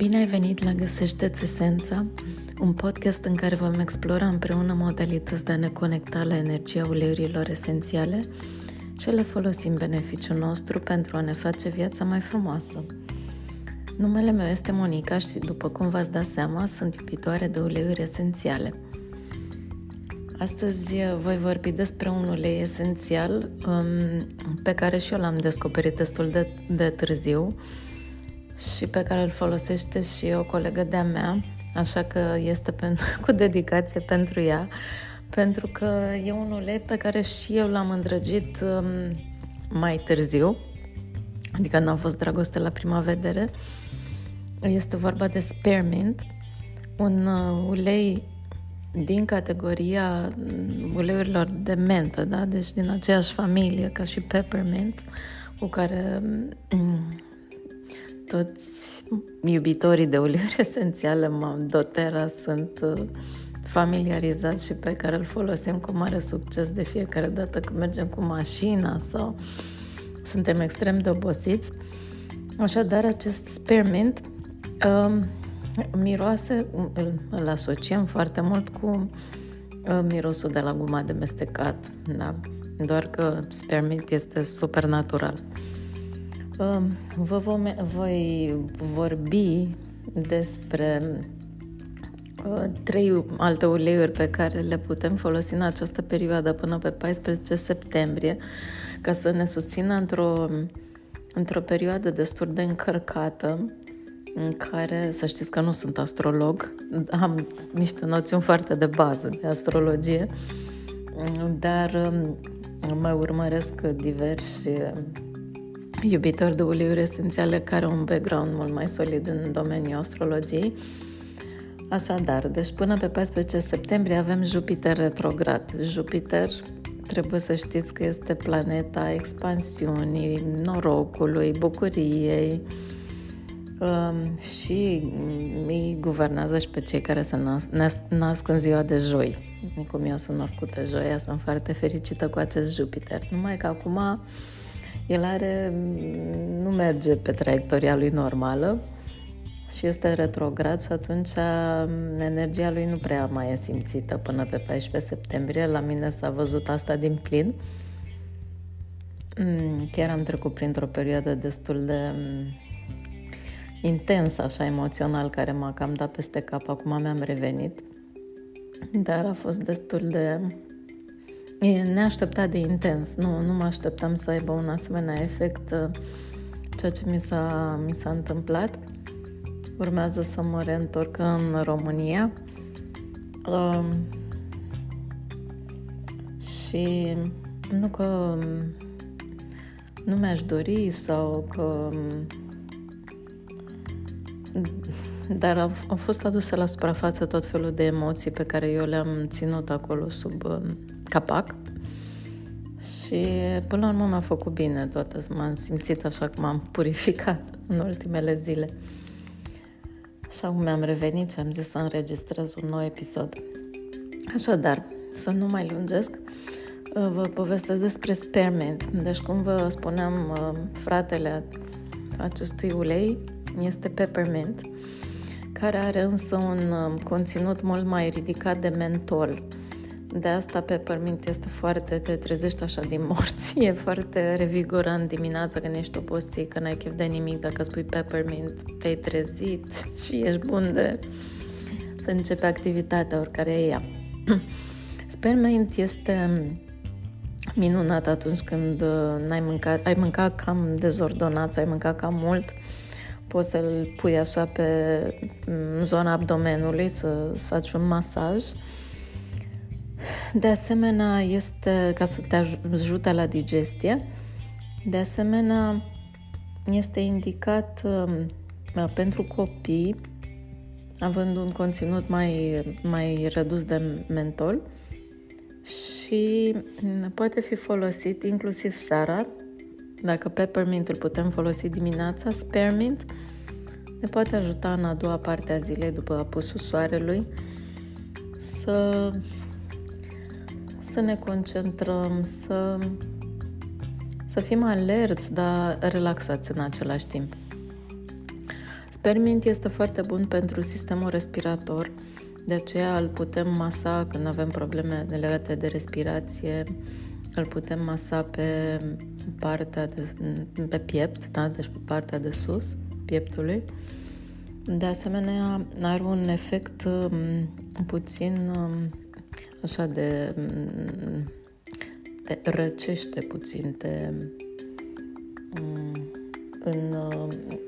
Bine ai venit la Găsește-ți Esența, un podcast în care vom explora împreună modalități de a ne conecta la energia uleiurilor esențiale și le folosim beneficiul nostru pentru a ne face viața mai frumoasă. Numele meu este Monica și, după cum v-ați dat seama, sunt iubitoare de uleiuri esențiale. Astăzi voi vorbi despre un ulei esențial um, pe care și eu l-am descoperit destul de, de târziu, și pe care îl folosește și o colegă de-a mea, așa că este pentru, cu dedicație pentru ea, pentru că e un ulei pe care și eu l-am îndrăgit um, mai târziu, adică nu a fost dragoste la prima vedere. Este vorba de spearmint, un uh, ulei din categoria mm, uleiurilor de mentă, da? deci din aceeași familie ca și peppermint, cu care mm, toți iubitorii de uleiuri esențiale Dotera sunt uh, familiarizați și pe care îl folosim cu mare succes de fiecare dată când mergem cu mașina sau suntem extrem de obosiți. Așadar, acest spearmint uh, miroase, îl, îl asociem foarte mult cu uh, mirosul de la guma de mestecat, da? doar că spearmint este super natural. Vă vom, voi vorbi despre uh, trei alte uleiuri pe care le putem folosi în această perioadă până pe 14 septembrie ca să ne susțină într-o, într-o perioadă destul de încărcată în care, să știți că nu sunt astrolog, am niște noțiuni foarte de bază de astrologie, dar um, mai urmăresc diversi iubitor de uleiuri esențiale care au un background mult mai solid în domeniul astrologiei. Așadar, deci până pe 14 septembrie avem Jupiter retrograd. Jupiter trebuie să știți că este planeta expansiunii, norocului, bucuriei um, și îi guvernează și pe cei care se nasc, nasc în ziua de joi. Cum eu sunt născută joia, sunt foarte fericită cu acest Jupiter. Numai că acum el are, nu merge pe traiectoria lui normală și este retrograd și atunci energia lui nu prea mai e simțită până pe 14 septembrie. La mine s-a văzut asta din plin. Mm, chiar am trecut printr-o perioadă destul de intensă, așa, emoțional, care m-a cam dat peste cap. Acum mi-am revenit. Dar a fost destul de E neașteptat de intens. Nu, nu mă așteptam să aibă un asemenea efect uh, ceea ce mi s-a, mi s-a întâmplat. Urmează să mă reîntorc în România. Uh, și nu că nu mi-aș dori sau că dar au, au fost aduse la suprafață tot felul de emoții pe care eu le-am ținut acolo sub uh, capac și până la urmă m-a făcut bine toată, m-am simțit așa cum am purificat în ultimele zile. Și acum mi-am revenit și am zis să înregistrez un nou episod. Așadar, să nu mai lungesc, uh, vă povestesc despre sperment. Deci, cum vă spuneam, uh, fratele acestui ulei este peppermint, care are însă un um, conținut mult mai ridicat de mentol. De asta peppermint este foarte, te trezești așa din morți, e foarte revigorant dimineața când ești obosit, că n-ai chef de nimic, dacă spui peppermint, te-ai trezit și ești bun de să începe activitatea, oricare e ea. Spermint este minunat atunci când uh, n-ai mâncat, ai mâncat cam dezordonat ai mâncat cam mult, poți să-l pui așa pe mm, zona abdomenului, să faci un masaj de asemenea, este ca să te ajute la digestie. De asemenea, este indicat um, pentru copii, având un conținut mai, mai redus de mentol și mm, poate fi folosit inclusiv seara. Dacă peppermint îl putem folosi dimineața, spearmint ne poate ajuta în a doua parte a zilei după apusul soarelui să să ne concentrăm, să, să fim alerți, dar relaxați în același timp. Spermint este foarte bun pentru sistemul respirator, de aceea îl putem masa când avem probleme legate de respirație, îl putem masa pe partea de, pe piept, da? deci pe partea de sus, pieptului. De asemenea, are un efect um, puțin um, așa de, um, te răcește puțin, te în,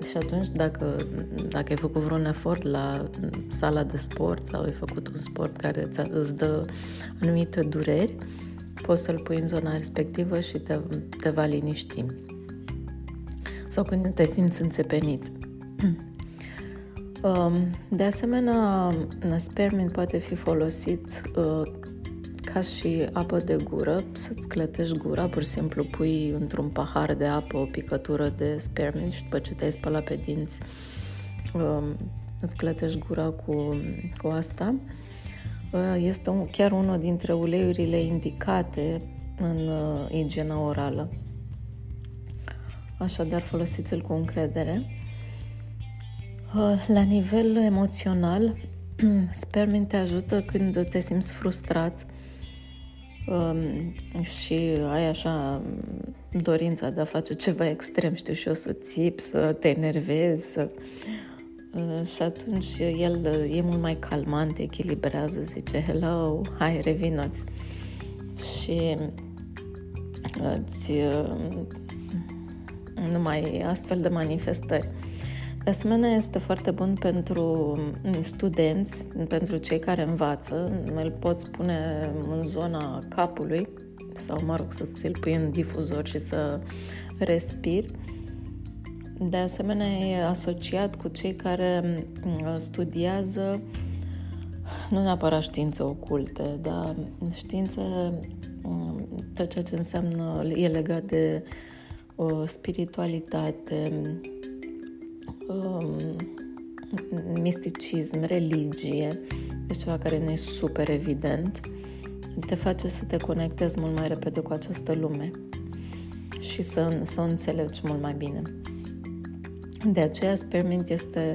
și atunci dacă, dacă ai făcut vreun efort la sala de sport sau ai făcut un sport care îți dă anumite dureri, poți să-l pui în zona respectivă și te, te va liniști. Sau când te simți înțepenit. Um, de asemenea, spermint poate fi folosit uh, ca și apă de gură, să-ți clătești gura, pur și simplu pui într-un pahar de apă o picătură de spermint și după ce te-ai spălat pe dinți, um, îți clătești gura cu, cu asta. Uh, este un, chiar unul dintre uleiurile indicate în uh, igiena orală. Așadar, folosiți-l cu încredere. Uh, la nivel emoțional, spermin te ajută când te simți frustrat um, și ai așa dorința de a face ceva extrem, știu și eu, să țip, să te enervezi, să... Uh, și atunci el e mult mai calmant, echilibrează, zice hello, hai, revinoți. Și îți uh, numai astfel de manifestări. De asemenea, este foarte bun pentru mm, studenți, pentru cei care învață. Îl poți pune în zona capului sau, mă rog, să ți-l pui în difuzor și să respiri. De asemenea, e asociat cu cei care mm, studiază nu neapărat științe oculte, dar științe, mm, tot ceea ce înseamnă, e legat de uh, spiritualitate, um, misticism, religie, este ceva care nu e super evident, te face să te conectezi mult mai repede cu această lume și să, să o înțelegi mult mai bine. De aceea, Spermint este,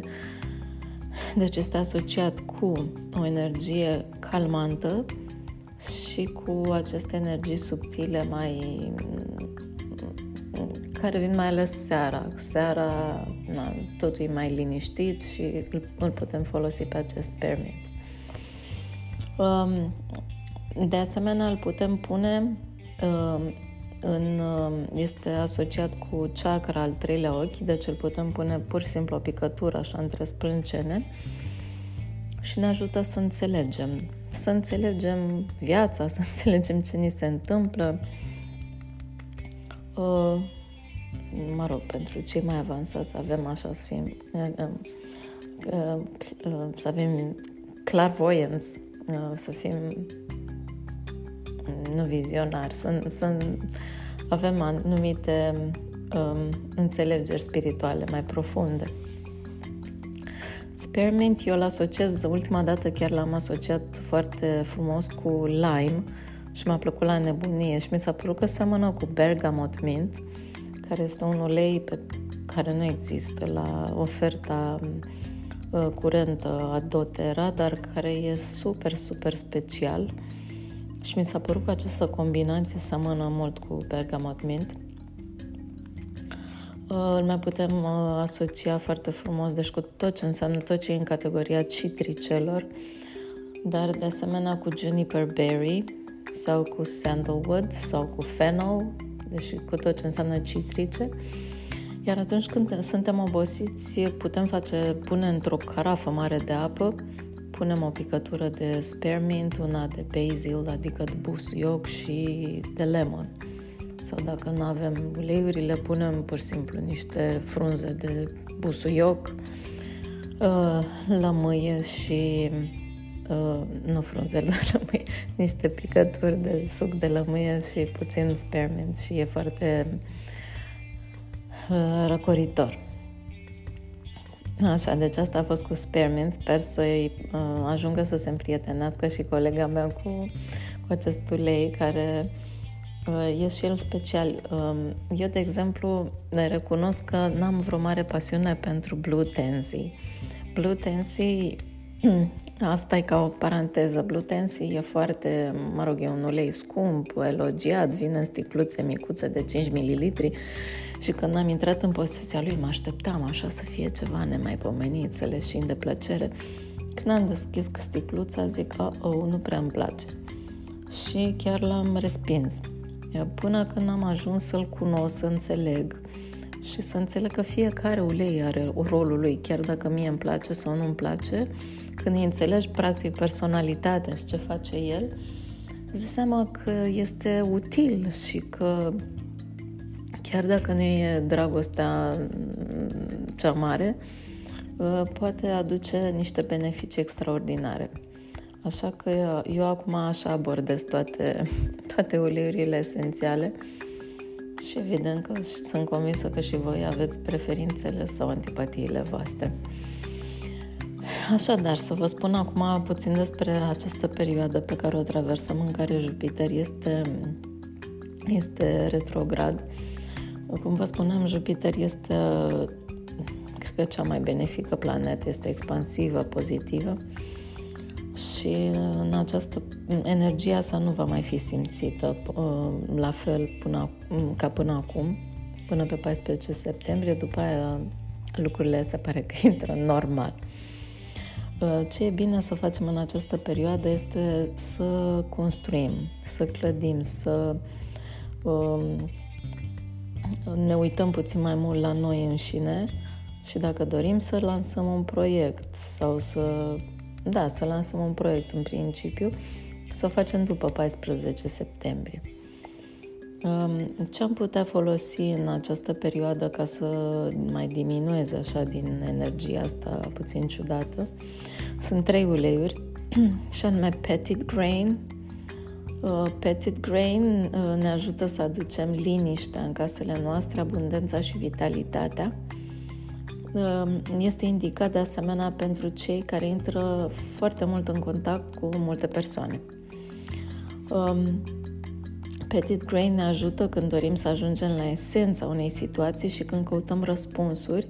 deci este asociat cu o energie calmantă și cu aceste energii subtile mai care vin mai ales seara. Seara na, totul e mai liniștit și îl, îl putem folosi pe acest permit. Um, de asemenea, îl putem pune um, în, um, este asociat cu chakra al treilea ochi, deci îl putem pune pur și simplu o picătură așa între sprâncene și ne ajută să înțelegem, să înțelegem viața, să înțelegem ce ni se întâmplă, uh, mă rog, pentru cei mai avansați să avem așa, să fim, uh, uh, uh, să avem clairvoyance, să fim nu vizionari, să, să avem anumite um, înțelegeri spirituale mai profunde. Spearmint eu îl asociez, ultima dată chiar l-am asociat foarte frumos cu lime și mi-a plăcut la nebunie și mi s-a părut că seamănă cu bergamot mint care este un ulei pe care nu există la oferta uh, curentă a doTERRA, dar care e super, super special și mi s-a părut că această combinație seamănă mult cu bergamot mint. Uh, îl mai putem uh, asocia foarte frumos, deci cu tot ce înseamnă, tot ce e în categoria citricelor, dar de asemenea cu juniper berry sau cu sandalwood sau cu fennel deci cu tot ce înseamnă citrice. Iar atunci când suntem obosiți, putem face, pune într-o carafă mare de apă, punem o picătură de spearmint, una de basil, adică de busuioc și de lemon. Sau dacă nu avem uleiurile, punem pur și simplu niște frunze de busuioc, uh, lămâie și uh, nu frunze de lămâie, niște picături de suc de lămâie și puțin spearmint și e foarte uh, răcoritor. Așa, deci asta a fost cu spearmint. Sper să-i uh, ajungă să se împrietenească și colega mea cu, cu acest ulei care Uh, e și el special. Um, eu, de exemplu, ne recunosc că n-am vreo mare pasiune pentru Blue Tansy. Blue Tansy, asta e ca o paranteză, Blue Tansy e foarte, mă rog, e un ulei scump, elogiat, vine în sticluțe micuțe de 5 ml și când am intrat în posesia lui mă așteptam așa să fie ceva nemaipomenit, să le și de plăcere. Când am deschis sticluța, zic că oh, nu prea îmi place. Și chiar l-am respins până când am ajuns să-l cunosc, să înțeleg și să înțeleg că fiecare ulei are rolul lui, chiar dacă mie îmi place sau nu îmi place, când îi înțelegi practic personalitatea și ce face el, îți dai seama că este util și că chiar dacă nu e dragostea cea mare, poate aduce niște beneficii extraordinare. Așa că eu acum așa abordez toate, toate uleiurile esențiale și evident că sunt convinsă că și voi aveți preferințele sau antipatiile voastre. Așadar, să vă spun acum puțin despre această perioadă pe care o traversăm în care Jupiter este, este retrograd. Cum vă spuneam, Jupiter este, cred că cea mai benefică planetă, este expansivă, pozitivă. Și în această energia asta nu va mai fi simțită uh, la fel până, ca până acum, până pe 14 septembrie, după aia lucrurile se pare că intră normal. Uh, ce e bine să facem în această perioadă este să construim, să clădim, să um, ne uităm puțin mai mult la noi înșine și dacă dorim să lansăm un proiect sau să da, să lansăm un proiect în principiu, să o facem după 14 septembrie. Um, ce am putea folosi în această perioadă ca să mai diminueze așa din energia asta puțin ciudată? Sunt trei uleiuri și anume Petit Grain. Uh, Petit Grain uh, ne ajută să aducem liniștea în casele noastre, abundența și vitalitatea. Ehm, este indicat de asemenea pentru cei care intră foarte mult în contact cu multe persoane. Ehm, Petit Grain ne ajută când dorim să ajungem la esența unei situații și când căutăm răspunsuri,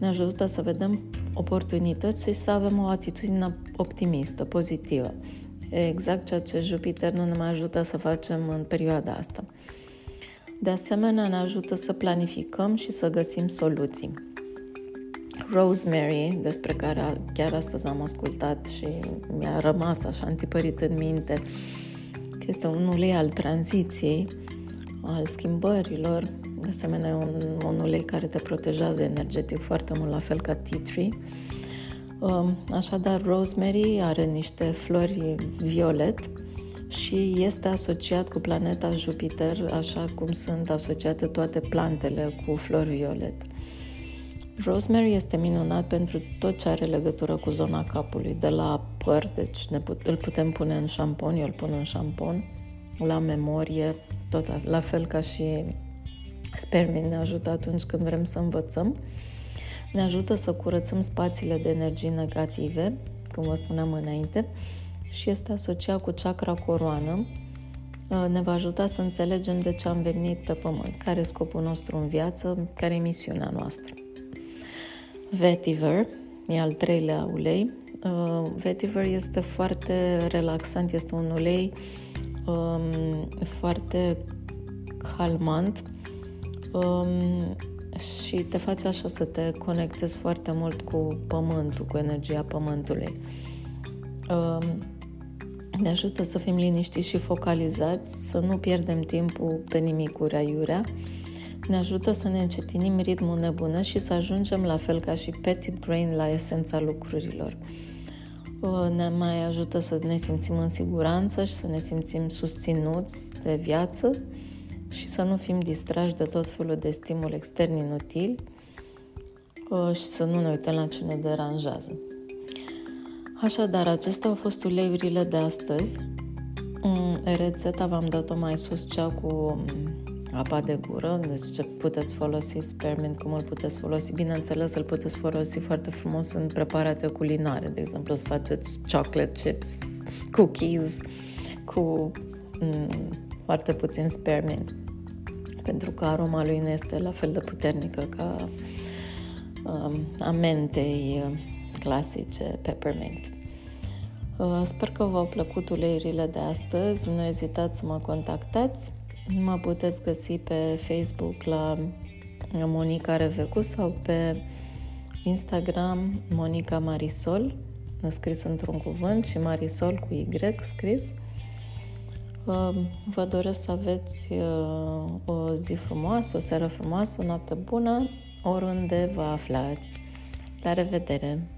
ne ajută să vedem oportunități și să avem o atitudine optimistă, pozitivă. Exact ceea ce Jupiter nu ne mai ajută să facem în perioada asta. De asemenea, ne ajută să planificăm și să găsim soluții. Rosemary, despre care chiar astăzi am ascultat și mi-a rămas așa întipărit în minte, că este un ulei al tranziției, al schimbărilor, de asemenea un, un ulei care te protejează energetic foarte mult, la fel ca tea tree. Um, așadar, rosemary are niște flori violet și este asociat cu planeta Jupiter, așa cum sunt asociate toate plantele cu flori violet. Rosemary este minunat pentru tot ce are legătură cu zona capului, de la păr, deci ne put, îl putem pune în șampon, eu îl pun în șampon, la memorie, tot la fel ca și spermin ne ajută atunci când vrem să învățăm. Ne ajută să curățăm spațiile de energii negative, cum vă spuneam înainte, și este asociat cu chakra coroană. Ne va ajuta să înțelegem de ce am venit pe pământ, care e scopul nostru în viață, care e misiunea noastră. Vetiver, e al treilea ulei. Uh, vetiver este foarte relaxant, este un ulei um, foarte calmant um, și te face așa să te conectezi foarte mult cu pământul, cu energia pământului. Um, ne ajută să fim liniștiți și focalizați, să nu pierdem timpul pe nimicuri aiurea ne ajută să ne încetinim ritmul nebună și să ajungem la fel ca și Petit Grain la esența lucrurilor. Ne mai ajută să ne simțim în siguranță și să ne simțim susținuți de viață și să nu fim distrași de tot felul de stimul extern inutil și să nu ne uităm la ce ne deranjează. Așadar, acestea au fost uleiurile de astăzi. Mm, rețeta v-am dat-o mai sus, cea cu apa de gură, deci ce puteți folosi spermint, cum îl puteți folosi. Bineînțeles, îl puteți folosi foarte frumos în preparate culinare, de exemplu, să faceți chocolate chips, cookies cu mm, foarte puțin spearmint, pentru că aroma lui nu este la fel de puternică ca um, amentei uh, clasice peppermint. Uh, sper că v-au plăcut uleiurile de astăzi. Nu ezitați să mă contactați. Mă puteți găsi pe Facebook la Monica Revecu sau pe Instagram Monica Marisol, scris într-un cuvânt, și Marisol cu Y scris. Uh, vă doresc să aveți uh, o zi frumoasă, o seară frumoasă, o noapte bună, oriunde vă aflați. La revedere!